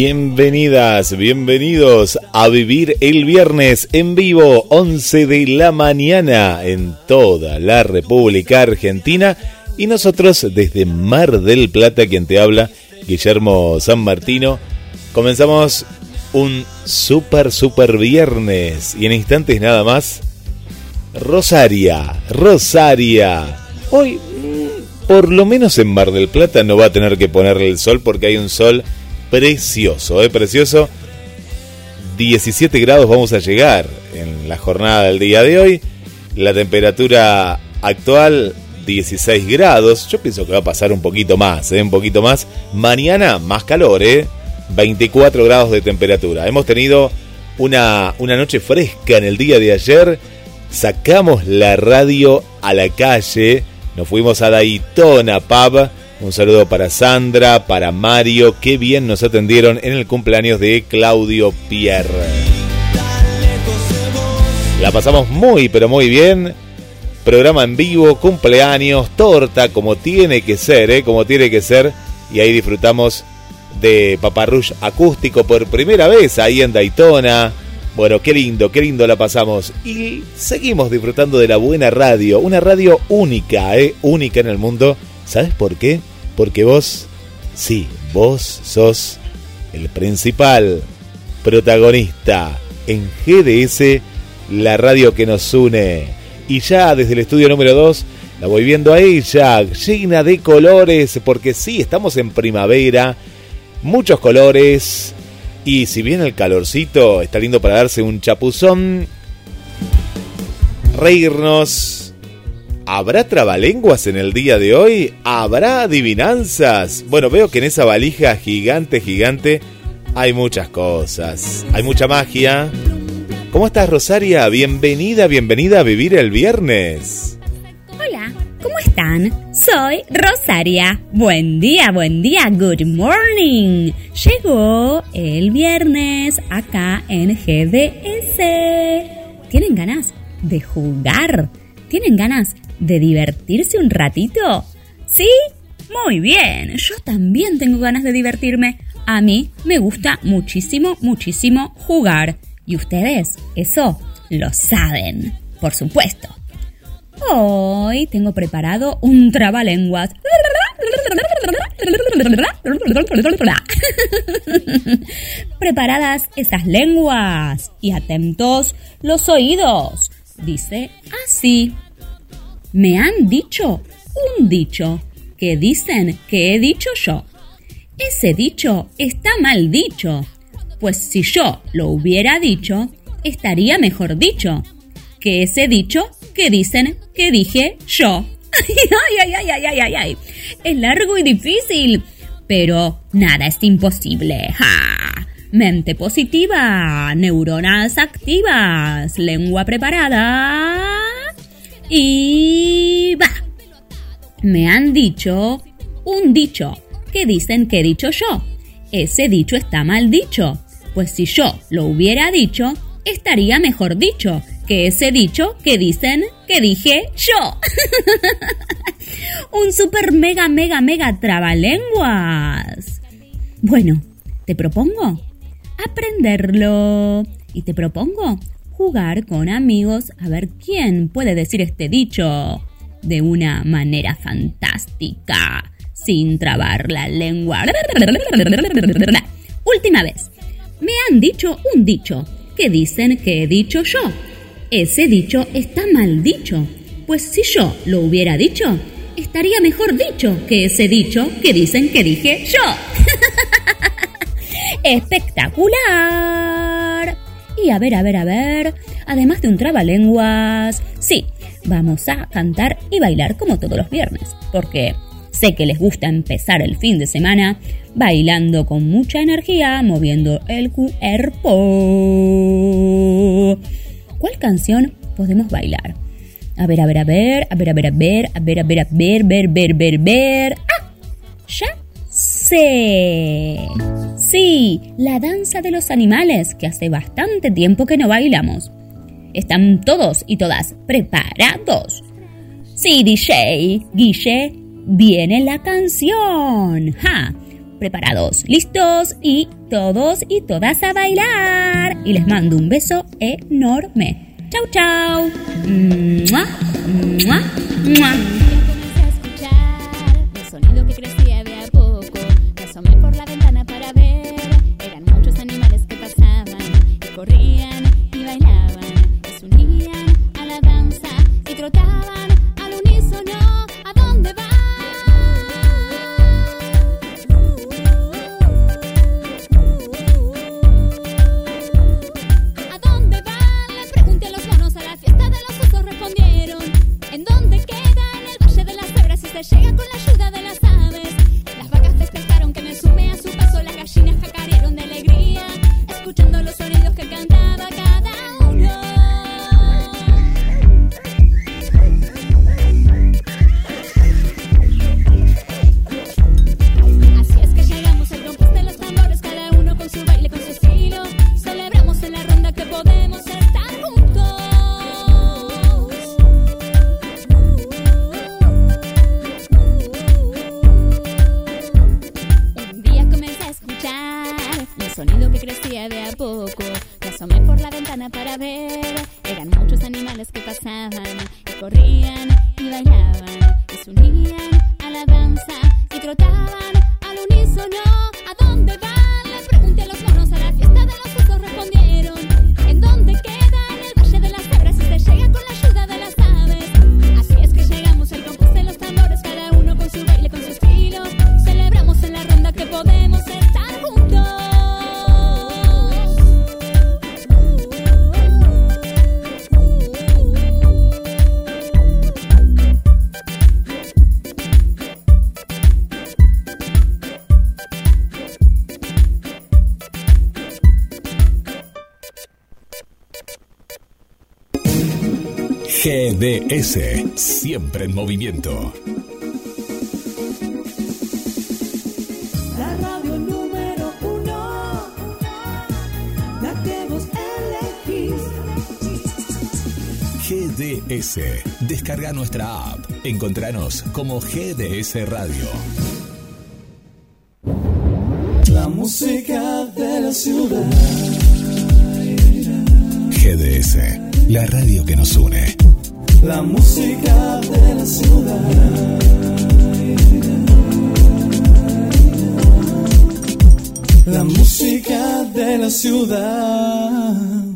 Bienvenidas, bienvenidos a vivir el viernes en vivo, 11 de la mañana en toda la República Argentina. Y nosotros desde Mar del Plata, quien te habla, Guillermo San Martino, comenzamos un super, super viernes. Y en instantes nada más, Rosaria, Rosaria. Hoy, mm, por lo menos en Mar del Plata no va a tener que ponerle el sol porque hay un sol precioso, ¿eh? Precioso. 17 grados vamos a llegar en la jornada del día de hoy. La temperatura actual 16 grados. Yo pienso que va a pasar un poquito más, ¿eh? un poquito más. Mañana más calor, ¿eh? 24 grados de temperatura. Hemos tenido una, una noche fresca en el día de ayer. Sacamos la radio a la calle. Nos fuimos a Daytona Pub un saludo para Sandra, para Mario, qué bien nos atendieron en el cumpleaños de Claudio Pierre. La pasamos muy, pero muy bien. Programa en vivo, cumpleaños, torta, como tiene que ser, ¿eh? como tiene que ser. Y ahí disfrutamos de Paparrush acústico por primera vez ahí en Daytona. Bueno, qué lindo, qué lindo la pasamos. Y seguimos disfrutando de la buena radio, una radio única, ¿eh? única en el mundo ¿Sabes por qué? Porque vos, sí, vos sos el principal protagonista en GDS, la radio que nos une. Y ya desde el estudio número 2 la voy viendo a ella, llena de colores, porque sí, estamos en primavera, muchos colores. Y si bien el calorcito está lindo para darse un chapuzón, reírnos ¿Habrá trabalenguas en el día de hoy? ¿Habrá adivinanzas? Bueno, veo que en esa valija gigante, gigante, hay muchas cosas. Hay mucha magia. ¿Cómo estás, Rosaria? Bienvenida, bienvenida a vivir el viernes. Hola, ¿cómo están? Soy Rosaria. Buen día, buen día, good morning. Llegó el viernes acá en GDS. ¿Tienen ganas de jugar? ¿Tienen ganas de divertirse un ratito? ¿Sí? Muy bien, yo también tengo ganas de divertirme. A mí me gusta muchísimo, muchísimo jugar. Y ustedes, eso lo saben, por supuesto. Hoy tengo preparado un trabalenguas. Preparadas esas lenguas y atentos los oídos. Dice así. Me han dicho un dicho que dicen que he dicho yo. Ese dicho está mal dicho, pues si yo lo hubiera dicho, estaría mejor dicho que ese dicho que dicen que dije yo. Ay, ay, ay, ay, ay, ay, Es largo y difícil, pero nada es imposible. Mente positiva, neuronas activas, lengua preparada y va. Me han dicho un dicho que dicen que he dicho yo. Ese dicho está mal dicho, pues si yo lo hubiera dicho, estaría mejor dicho que ese dicho que dicen que dije yo. un super mega mega mega trabalenguas. Bueno, te propongo aprenderlo y te propongo jugar con amigos a ver quién puede decir este dicho de una manera fantástica, sin trabar la lengua. Última vez. Me han dicho un dicho que dicen que he dicho yo. Ese dicho está mal dicho, pues si yo lo hubiera dicho, estaría mejor dicho que ese dicho que dicen que dije yo. ¡Espectacular! Y a ver, a ver, a ver, además de un trabalenguas, sí, vamos a cantar y bailar como todos los viernes, porque sé que les gusta empezar el fin de semana bailando con mucha energía, moviendo el cuerpo. ¿Cuál canción podemos bailar? A ver, a ver, a ver, a ver, a ver, a ver, a ver, a ver, a ver, ver, ver, ver, ver. ¡Ah! ¡Ya sé! Sí, la danza de los animales, que hace bastante tiempo que no bailamos. ¿Están todos y todas preparados? Sí, DJ, Guille, viene la canción. ¡Ja! Preparados, listos y todos y todas a bailar. Y les mando un beso enorme. Chau, chau. ¡Mua! ¡Mua! ¡Mua! llega con la Eran muchos animales que pasaban y corrían y bailaban y se unían a la danza y trotaban al unísono. ¿A dónde van? Les pregunté a los monos a la fiesta de los osos respondieron. ¿En dónde qué? GDS, siempre en movimiento. La radio número uno, la que vos elegís. GDS, descarga nuestra app. Encontranos como GDS Radio. La música de la ciudad. GDS la radio que nos une. La música de la ciudad. La música de la ciudad.